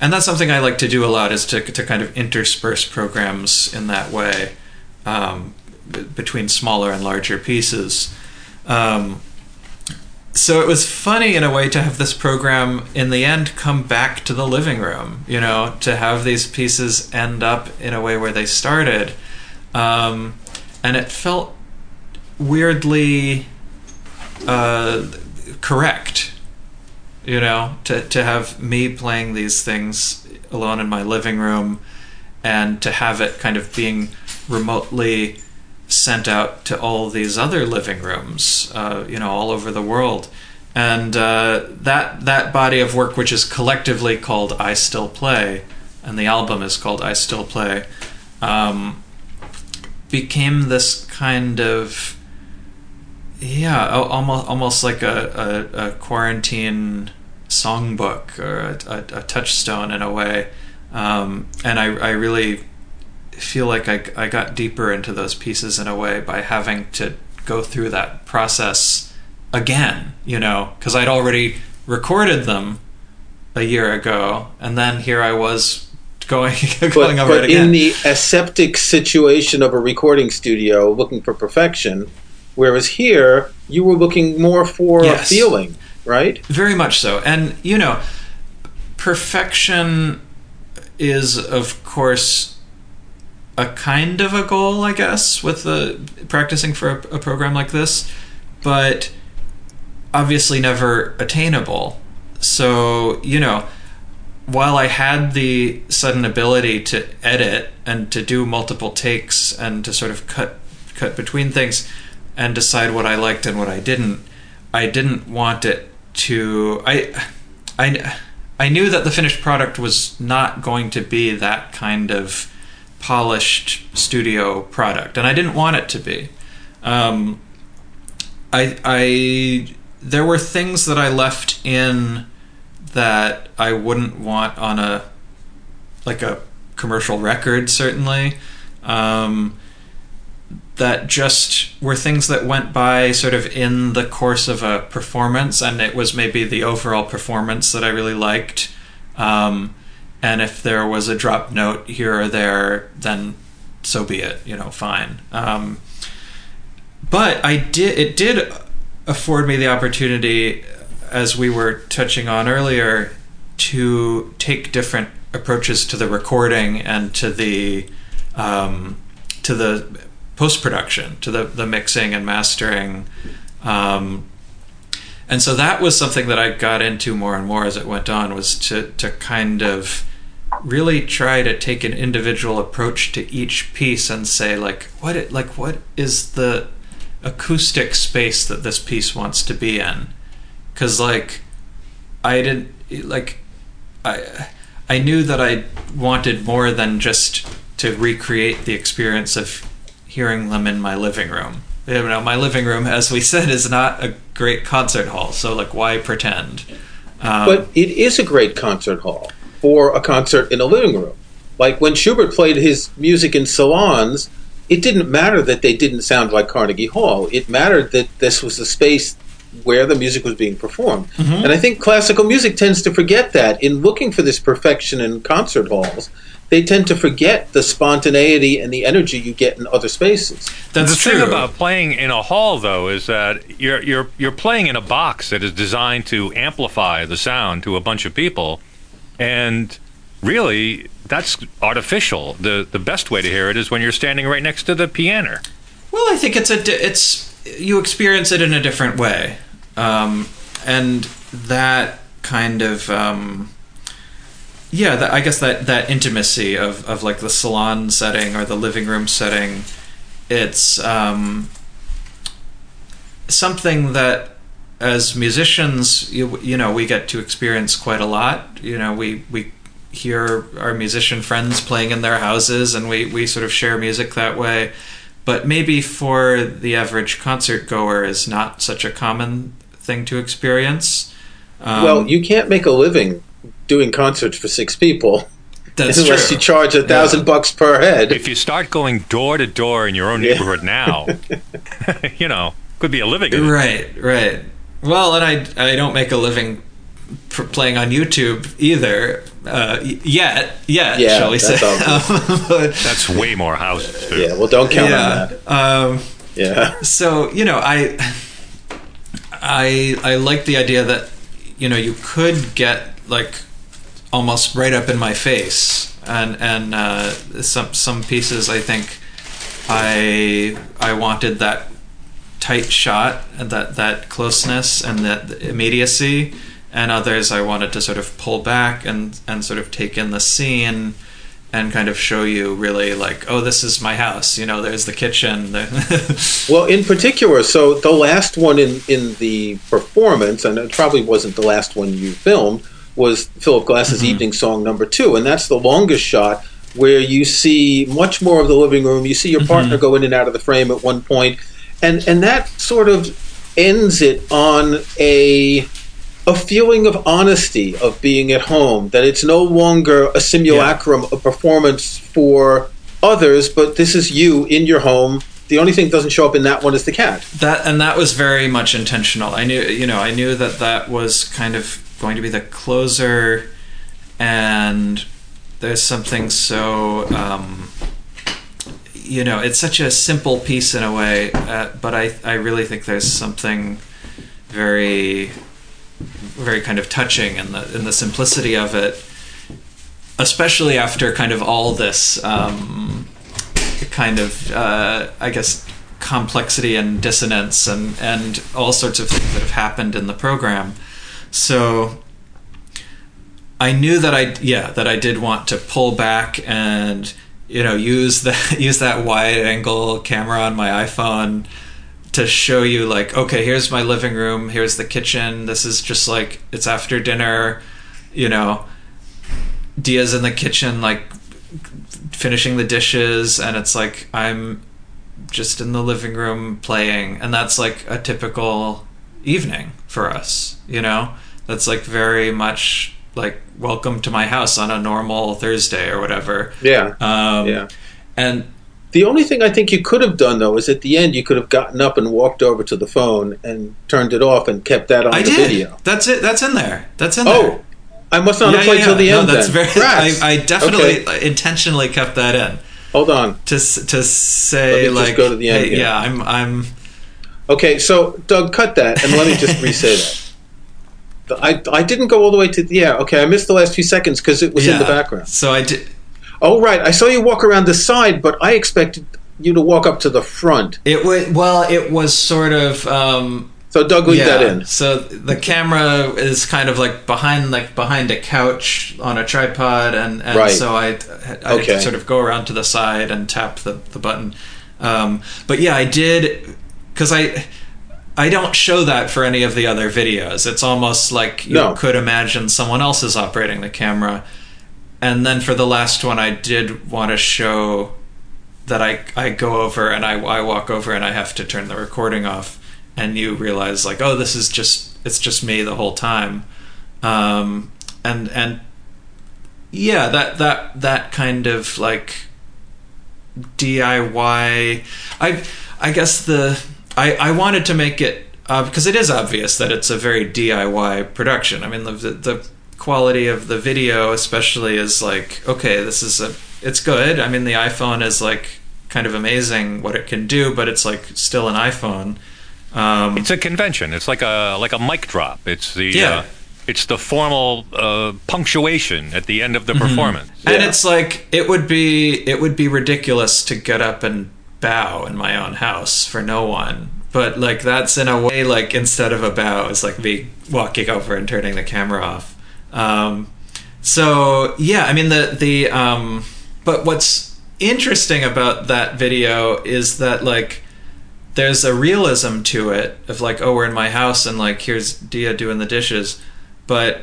and that's something I like to do a lot is to to kind of intersperse programs in that way um, b- between smaller and larger pieces. Um, so it was funny in a way to have this program in the end come back to the living room, you know, to have these pieces end up in a way where they started um, and it felt weirdly uh, correct. You know, to to have me playing these things alone in my living room, and to have it kind of being remotely sent out to all these other living rooms, uh, you know, all over the world. And uh, that that body of work, which is collectively called "I Still Play," and the album is called "I Still Play," um, became this kind of yeah almost almost like a, a, a quarantine songbook or a, a, a, touchstone in a way um, and I, I really feel like I, I got deeper into those pieces in a way by having to go through that process again you know because I'd already recorded them a year ago and then here I was going going but, over but it again. in the aseptic situation of a recording studio looking for perfection, whereas here you were looking more for Yes. a feeling. Right? Very much so. And, you know, perfection is, of course, a kind of a goal, I guess, with the practicing for a, a program like this, but obviously never attainable. So, you know, while I had the sudden ability to edit and to do multiple takes and to sort of cut cut between things and decide what I liked and what I didn't, I didn't want it to I I I knew that the finished product was not going to be that kind of polished studio product, and I didn't want it to be. Um, I I there were things that I left in that I wouldn't want on a like a commercial record certainly um, that just were things that went by sort of in the course of a performance and it was maybe the overall performance that I really liked. Um, and if there was a drop note here or there then so be it you know fine. Um, but I did it did afford me the opportunity as we were touching on earlier, to take different approaches to the recording and to the um, to the post production, to the the mixing and mastering. Um, and so that was something that I got into more and more as it went on was to to kind of really try to take an individual approach to each piece and say like what it like what is the acoustic space that this piece wants to be in because like I didn't like I I knew that I wanted more than just to recreate the experience of hearing them in my living room. You know, my living room, as we said, is not a great concert hall. So, like, why pretend? Um, but it is a great concert hall for a concert in a living room. Like when Schubert played his music in salons, it didn't matter that they didn't sound like Carnegie Hall. It mattered that this was the space where the music was being performed. Mm-hmm. And I think classical music tends to forget that in looking for this perfection in concert halls. They tend to forget the spontaneity and the energy you get in other spaces. That's the true. thing about playing in a hall, though, is that you're you're you're playing in a box that is designed to amplify the sound to a bunch of people, and really that's artificial. the The best way to hear it is when you're standing right next to the piano. Well, I think it's a it's you experience it in a different way, um, and that kind of um, yeah, that, I guess that that intimacy of of like the salon setting or the living room setting, it's um, something that as musicians you, you know we get to experience quite a lot you know we we hear our musician friends playing in their houses and we we sort of share music that way but maybe for the average concert goer is not such a common thing to experience. Um, well, you can't make a living doing concerts for six people. That's unless true. you charge a thousand yeah. bucks per head. If you start going door to door in your own neighborhood yeah. now, you know, could be a living. Right, right. Well, and I I don't make a living playing on YouTube either uh, yet. Yet, yeah, shall we say? but, that's way more houses. Too. Yeah, well, don't count yeah, on that. Um, yeah. So you know, I I I like the idea that you know you could get like almost right up in my face, and and uh, some some pieces I think I I wanted that tight shot and that that closeness and that immediacy. And others I wanted to sort of pull back and and sort of take in the scene and kind of show you really like oh this is my house you know there's the kitchen. Well in particular so the last one in in the performance and it probably wasn't the last one you filmed was philip glass's mm-hmm. evening song number two and that's the longest shot where you see much more of the living room you see your partner mm-hmm. go in and out of the frame at one point and and that sort of ends it on a a feeling of honesty of being at home, that it's no longer a simulacrum, yeah. a performance for others, but this is you in your home. The only thing that doesn't show up in that one is the cat. That and that was very much intentional. I knew, you know, I knew that that was kind of going to be the closer, and there's something so, um, you know, it's such a simple piece in a way, uh, but I I really think there's something very very kind of touching in the in the simplicity of it, especially after kind of all this um, kind of uh, I guess complexity and dissonance and and all sorts of things that have happened in the program. So I knew that I yeah that I did want to pull back and you know use that use that wide angle camera on my iPhone to show you like okay here's my living room here's the kitchen this is just like it's after dinner you know. Dia's in the kitchen like finishing the dishes and it's like I'm just in the living room playing and that's like a typical evening for us you know that's like very much like welcome to my house on a normal Thursday or whatever Yeah. um, Yeah. and The only thing I think you could have done though is at the end you could have gotten up and walked over to the phone and turned it off and kept that on I the did video. that's it that's in there that's in there Oh, I must not have played till the no, end. that's then. very. I, I definitely Okay. intentionally kept that in Hold on. to to say like, go to the end hey, yeah, I'm I'm Okay, so Doug, cut that and let me just re-say that. I, I didn't go all the way to yeah okay I missed the last few seconds because it was in the background. So I did. Oh right, I saw you walk around the side, but I expected you to walk up to the front. It was well. It was sort of. Um, So Doug, leave yeah. that in. So the camera is kind of like behind like behind a couch on a tripod, and, and Right. so I I Okay. sort of go around to the side and tap the the button. Um, but yeah, I did because I. I don't show that for any of the other videos. It's almost like you No. could imagine someone else is operating the camera. And then for the last one, I did want to show that I, I go over and I, I walk over and I have to turn the recording off. And you realize, like, oh, this is just, it's just me the whole time. Um, and, and yeah, that, that, that kind of like DIY. I, I guess the, I, I wanted to make it uh, because it is obvious that it's a very DIY production. I mean, the, the the quality of the video, especially, is like okay, this is a it's good. I mean, the iPhone is like kind of amazing what it can do, but it's like still an iPhone. Um, It's a convention. It's like a like a mic drop. It's the Yeah. uh, it's the formal uh, punctuation at the end of the Mm-hmm. performance. and Yeah. it's like it would be it would be ridiculous to get up and bow in my own house for no one. But like that's in a way like instead of a bow it's like me walking over and turning the camera off. Um, so yeah i mean the the um, but what's interesting about that video is that like there's a realism to it of like oh we're in my house and like here's dia doing the dishes. But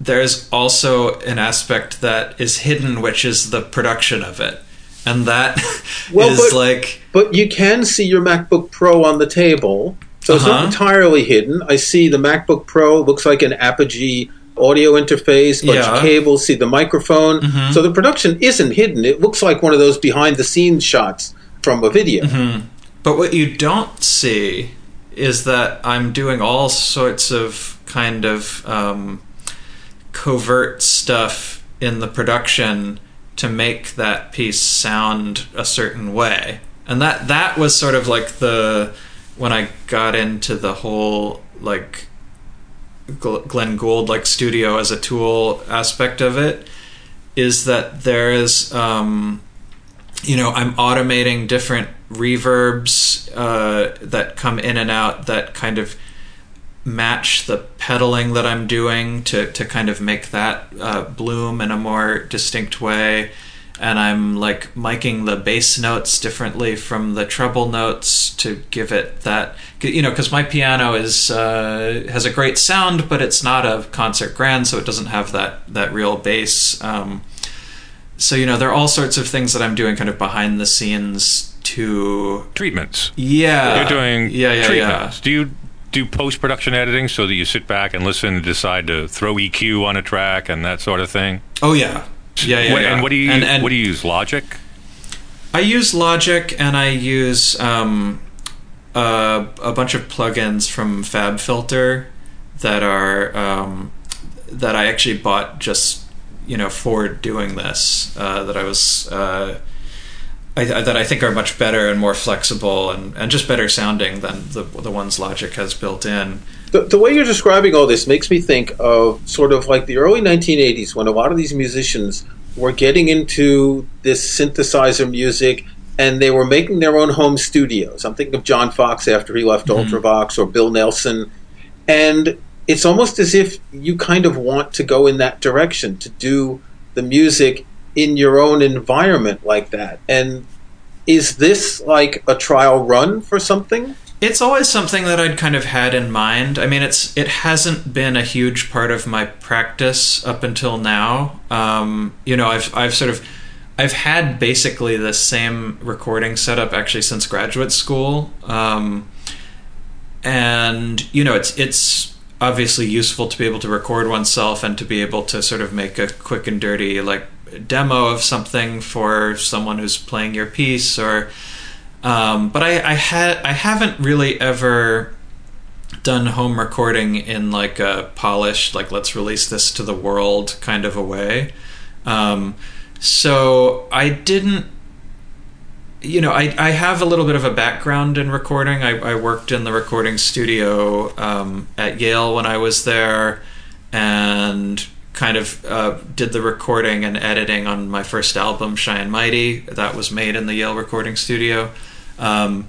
there's also an aspect that is hidden which is the production of it and that is Well, but- like But you can see your MacBook Pro on the table, so it's Uh-huh. not entirely hidden. I see the MacBook Pro looks like an Apogee audio interface, bunch Yeah. of cables, see the microphone. Mhm. So the production isn't hidden. It looks like one of those behind the scenes shots from a video. Mm-hmm. But what you don't see is that I'm doing all sorts of kind of um, covert stuff in the production to make that piece sound a certain way. And that that was sort of like the when I got into the whole like Gl- Glenn Gould like studio as a tool aspect of it is that there is um, you know i'm automating different reverbs uh, that come in and out that kind of match the pedaling that i'm doing to, to kind of make that uh, bloom in a more distinct way and i'm like miking the bass notes differently from the treble notes to give it that you know because my piano is uh, has a great sound but it's not a concert grand so it doesn't have that that real bass um, so you know there are all sorts of things that i'm doing kind of behind the scenes to Treatments. yeah You're doing yeah yeah treatments. Do you do post production editing so that you sit back and listen and decide to throw EQ on a track and that sort of thing? oh yeah yeah yeah, What- yeah. And what do you and, and what do you use? Logic. I use Logic and I use um, uh, a bunch of plugins from FabFilter that are um, that I actually bought just you know for doing this. Uh, that I was uh, I, that I think are much better and more flexible and, and just better sounding than the the ones Logic has built in. The, the way you're describing all this makes me think of sort of like the early 1980s when a lot of these musicians were getting into this synthesizer music and they were making their own home studios. I'm thinking of John Foxx after he left Mhm. Ultravox or Bill Nelson. And it's almost as if you kind of want to go in that direction to do the music in your own environment like that. And is this like a trial run for something? It's always something that I'd kind of had in mind. I mean, it's it hasn't been a huge part of my practice up until now. Um, you know, I've I've sort of I've had basically the same recording setup actually since graduate school, um, and you know, it's it's obviously useful to be able to record oneself and to be able to sort of make a quick and dirty like demo of something for someone who's playing your piece or um, but I, I had I haven't really ever done home recording in like a polished like let's release this to the world kind of a way. Um, so I didn't you know, I, I have a little bit of a background in recording. I, I worked in the recording studio um, at Yale when I was there and kind of uh, did the recording and editing on my first album, Shy and Mighty. That was made in the Yale recording studio. Um,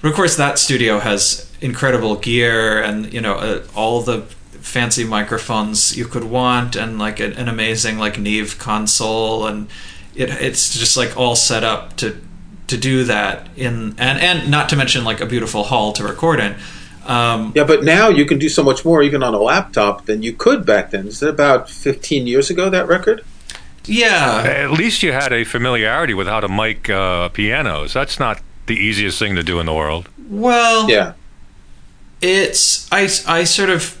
but of course, that studio has incredible gear and, you know, uh, all the fancy microphones you could want and like an, an amazing like Neve console and it, it's just like all set up to to do that in and and not to mention like a beautiful hall to record in. Um, Yeah, but now you can do so much more even on a laptop than you could back then. Is it about 15 years ago, that record? yeah, At least you had a familiarity with how to mic uh, pianos. That's not the easiest thing to do in the world. well, Yeah. it's I I sort of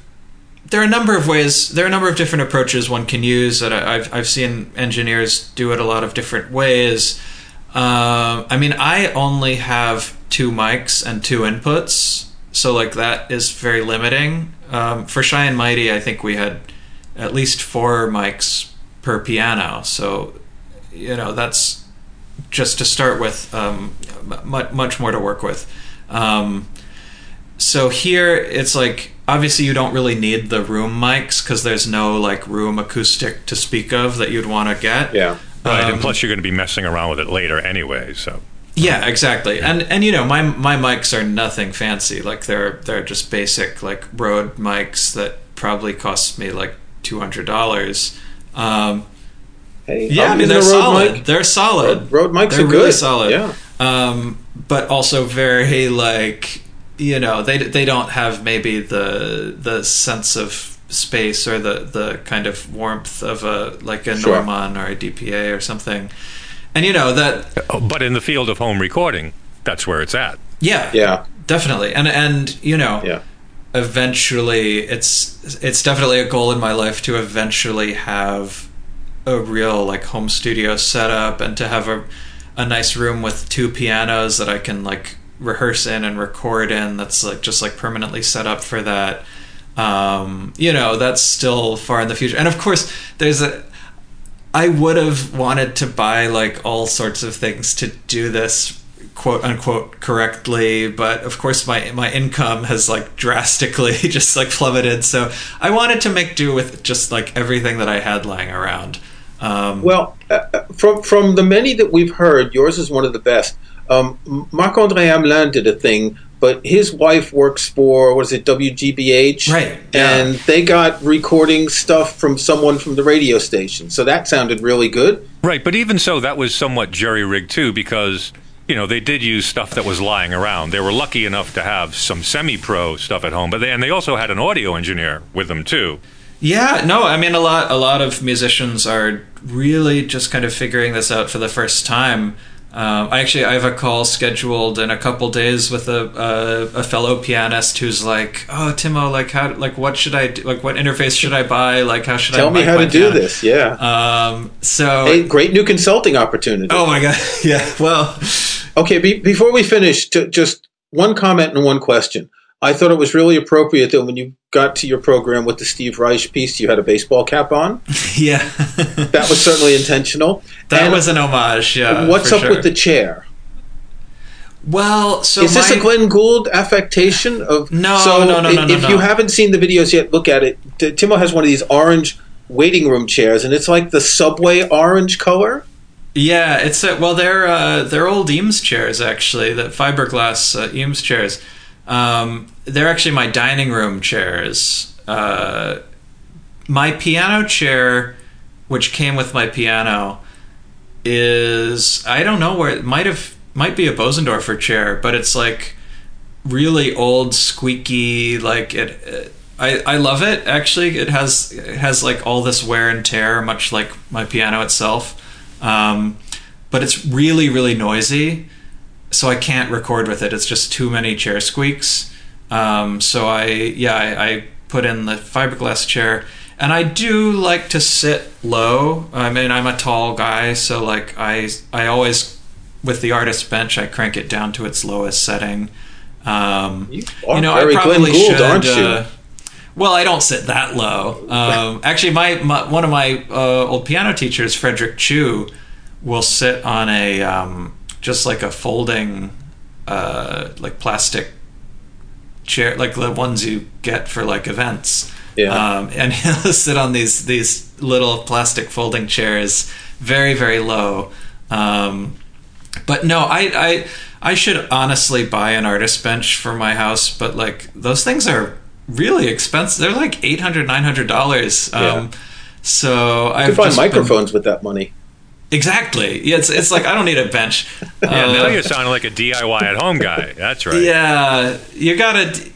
there are a number of ways there are a number of different approaches one can use that I- I've I've seen engineers do it a lot of different ways. Um, I mean, I only have two mics and two inputs, so like that is very limiting. Um, for Shy and Mighty, I think we had at least four mics per piano, so you know that's just to start with um, much much more to work with. Um, so here it's like obviously you don't really need the room mics because there's no like room acoustic to speak of that you'd want to get. Yeah. Right, Um, and plus you're going to be messing around with it later anyway. So Yeah, exactly. And and you know, my my mics are nothing fancy. Like they're they're just basic like Rode mics that probably cost me like two hundred dollars. Um, Hey, yeah, I mean they're solid. mic. They're solid. Rode mics they're are really good. solid. Yeah. Um, but also very like you know they they don't have maybe the the sense of space or the the kind of warmth of a like a Sure. Neumann or a DPA or something. And you know that But in the field of home recording, that's where it's at. yeah Yeah. definitely and and you know Yeah. eventually it's it's definitely a goal in my life to eventually have a real like home studio setup and to have a a nice room with two pianos that I can like rehearse in and record in that's like just like permanently set up for that um you know that's still far in the future and of course there's a I would have wanted to buy like all sorts of things to do this quote unquote correctly but of course my my income has like drastically just like plummeted so I wanted to make do with just like everything that I had lying around um Well, uh, uh, from from the many that we've heard, yours is one of the best. Um, Marc Andre Hamelin did a thing, but his wife works for what is it WGBH, Right, yeah. And they got recording stuff from someone from the radio station, so that sounded really good. Right, but even so, that was somewhat jerry rigged too, because you know they did use stuff that was lying around. They were lucky enough to have some semi-pro stuff at home, but they, and they also had an audio engineer with them too. Yeah, no, I mean a lot a lot of musicians are really just kind of figuring this out for the first time. Um, I actually I have a call scheduled in a couple days with a, a a fellow pianist who's like, "Oh, Timo, like how like what should I do? Like what interface should I buy? Like how should I Tell me how to do this. Yeah. Um, so Hey, great new consulting opportunity. oh my god, yeah. Well, Okay, be, before we finish, to, just one comment and one question. I thought it was really appropriate that when you got to your program with the Steve Reich piece, you had a baseball cap on. yeah, That was certainly intentional. that And was an homage. Yeah, What's up sure. with the chair? Well, so is this my- a Glenn Gould affectation of? No, so no, no, no, If no. you haven't seen the videos yet, look at it. Timo has one of these orange waiting room chairs, and it's like the subway orange color. Yeah, it's a, well, they're uh, they're old Eames chairs actually, the fiberglass uh, Eames chairs. Um, they're actually my dining room chairs. Uh, my piano chair, which came with my piano, is I don't know where it might have might be a Bosendorfer chair, but it's like really old, squeaky. Like it, it I I love it. Actually, it has it has like all this wear and tear, much like my piano itself. Um, but it's really really noisy, so I can't record with it. It's just too many chair squeaks. Um, so I yeah I, I put in the fiberglass chair. And I do like to sit low. I mean, I'm a tall guy, so like I, I always, with the artist bench, I crank it down to its lowest setting. Um, You are very Glenn Gould, should, aren't you? uh, well, I don't sit that low. Um, actually, my, my one of my uh, old piano teachers, Frederick Chu, will sit on a um, just like a folding, uh, like plastic chair, like the ones you get for like events. Yeah. Um, and he'll sit on these these little plastic folding chairs, very very low. Um, but no, I, I I should honestly buy an artist bench for my house, but like those things are really expensive. They're like 800 900 dollars. Um, Yeah. So I've can find just been- microphones with that money. Exactly. Yeah, it's it's like I don't need a bench. Yeah, now Uh, you're sounding like a DIY at home guy. That's right. yeah, you gotta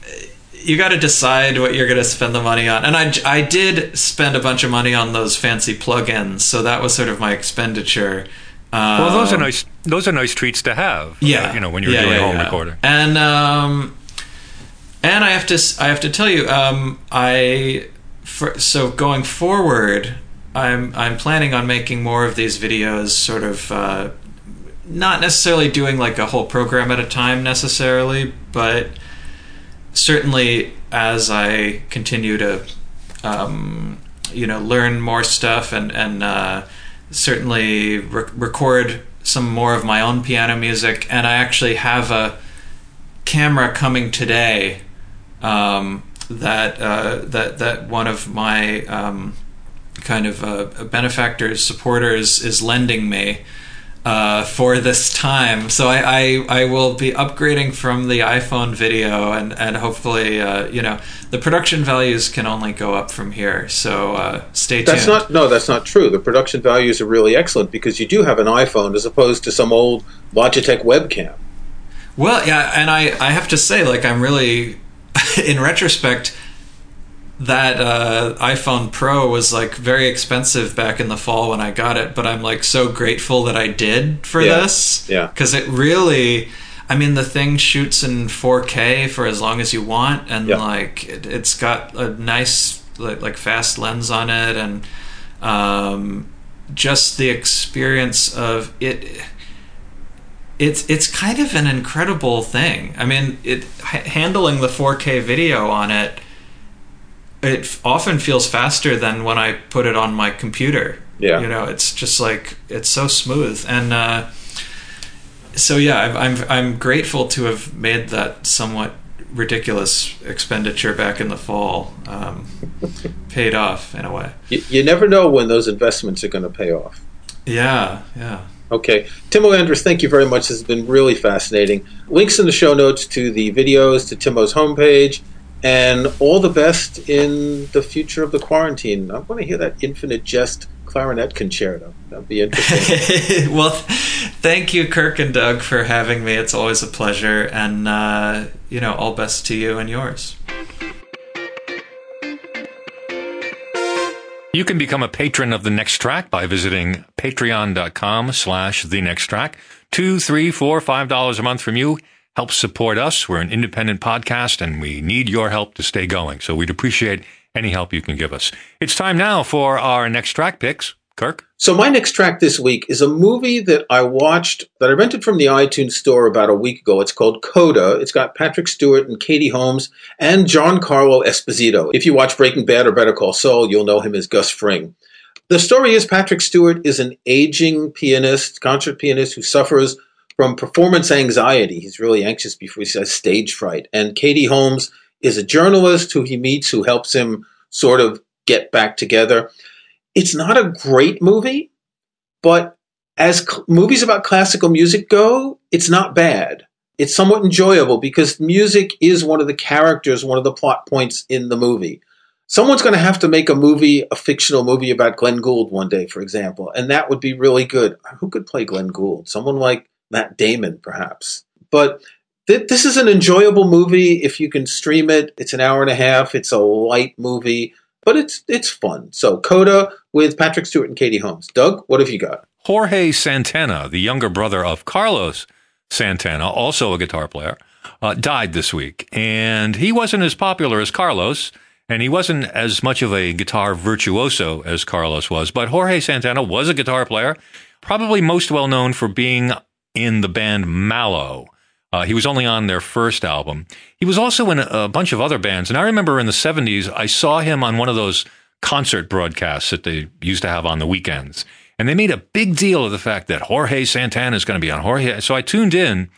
you gotta decide what you're gonna spend the money on. And I I did spend a bunch of money on those fancy plugins, so that was sort of my expenditure. Um, Well, those are nice. Those are nice treats to have. Yeah, uh, you know when you're Yeah, doing yeah, home yeah. recording. And um, and I have to I have to tell you, um, I for, so going forward, I'm I'm planning on making more of these videos, sort of. Uh, not necessarily doing like a whole program at a time necessarily, but certainly as I continue to, um, you know, learn more stuff and and uh, certainly re- record some more of my own piano music. And I actually have a camera coming today um, that uh, that that one of my um, kind of uh, benefactors supporters is lending me uh, for this time. So I, I I will be upgrading from the iPhone video, and and hopefully uh, you know the production values can only go up from here. So uh, stay tuned. That's not no, that's not true. The production values are really excellent because you do have an iPhone as opposed to some old Logitech webcam. Well, yeah, and I, I have to say, like, I'm really, in retrospect, that uh, iPhone Pro was like very expensive back in the fall when I got it, but I'm like so grateful that I did for Yeah, this. yeah. Because it really, I mean, the thing shoots in 4K for as long as you want, and Yeah. like, it, it's got a nice, like, like, fast lens on it, and um, just the experience of it it's it's kind of an incredible thing. I mean, it handling the 4K video on it, it often feels faster than when I put it on my computer. Yeah. you know, it's just like it's so smooth, and uh, so yeah, I'm, I'm I'm grateful to have made that somewhat ridiculous expenditure back in the fall um, paid off in a way. You, you never know when those investments are going to pay off. Yeah, yeah. Okay. Timo Andres, thank you very much. This has been really fascinating. Links in the show notes to the videos, to Timo's homepage, and all the best in the future of the quarantine. I want to hear that Infinite Jest clarinet concerto. That'd be interesting. well, thank you, Kirk and Doug, for having me. It's always a pleasure, and uh, you know, all best to you and yours. You can become a patron of the next track by visiting patreon.com slash the next track. Two, three, four, five dollars a month from you helps support us. We're an independent podcast and we need your help to stay going. So we'd appreciate any help you can give us. It's time now for our next track picks. Kirk? So my next track this week is a movie that I watched that I rented from the iTunes store about a week ago. It's called Coda. It's got Patrick Stewart and Katie Holmes and Giancarlo Esposito. If you watch Breaking Bad or Better Call Saul, you'll know him as Gus Fring. The story is Patrick Stewart is an aging pianist, concert pianist who suffers from performance anxiety. He's really anxious before he says stage fright. And Katie Holmes is a journalist who he meets who helps him sort of get back together. It's not a great movie, but as cl- movies about classical music go, it's not bad. It's somewhat enjoyable because music is one of the characters, one of the plot points in the movie. Someone's going to have to make a movie, a fictional movie about Glenn Gould one day, for example, and that would be really good. Who could play Glenn Gould? Someone like Matt Damon, perhaps. But th- this is an enjoyable movie if you can stream it. It's an hour and a half. It's a light movie, but it's it's fun. So Coda with Patrick Stewart and Katie Holmes. Doug, what have you got? Jorge Santana, the younger brother of Carlos Santana, also a guitar player, uh, died this week, and he wasn't as popular as Carlos. And he wasn't as much of a guitar virtuoso as Carlos was, but Jorge Santana was a guitar player, probably most well known for being in the band Malo. Uh, he was only on their first album. He was also in a, a, bunch of other bands. And I remember in the 70s, I saw him on one of those concert broadcasts that they used to have on the weekends. And they made a big deal of the fact that Jorge Santana is going to be on Jorge. So I tuned in.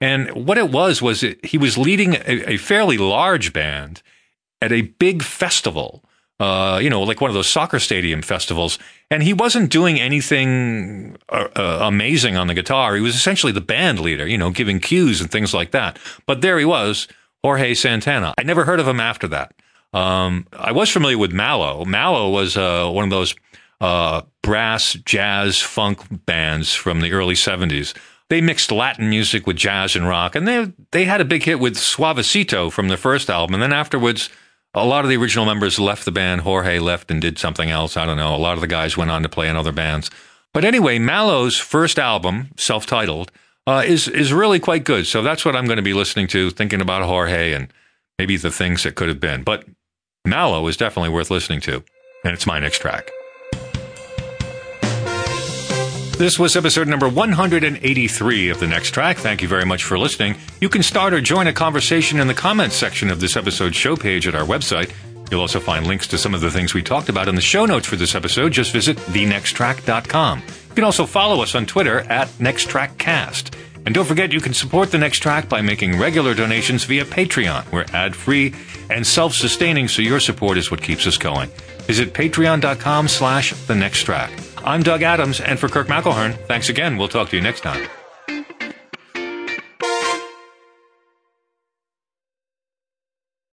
And what it was, was it, he was leading a, a fairly large band at a big festival uh, you know, like one of those soccer stadium festivals. And he wasn't doing anything uh, uh, amazing on the guitar. He was essentially the band leader, you know, giving cues and things like that. But there he was, Jorge Santana. I never heard of him after that. Um, I was familiar with Malo. Malo was uh, one of those uh, brass, jazz, funk bands from the early 70s. They mixed Latin music with jazz and rock, and they they had a big hit with Suavecito from their first album. And then afterwards, a lot of the original members left the band. Jorge left and did something else. I don't know. A lot of the guys went on to play in other bands. But anyway, Malo's first album, self-titled, uh, is is really quite good. So that's what I'm going to be listening to, thinking about Jorge and maybe the things that could have been. But Malo is definitely worth listening to, and it's my next track. This was episode number 183 of The Next Track. Thank you very much for listening. You can start or join a conversation in the comments section of this episode's show page at our website. You'll also find links to some of the things we talked about in the show notes for this episode. Just visit thenexttrack.com. You can also follow us on Twitter at NextTrackCast. And don't forget, you can support the next track by making regular donations via Patreon. We're ad free and self sustaining, so your support is what keeps us going. Visit patreon.com slash the next track. I'm Doug Adams, and for Kirk McElhearn, thanks again. We'll talk to you next time.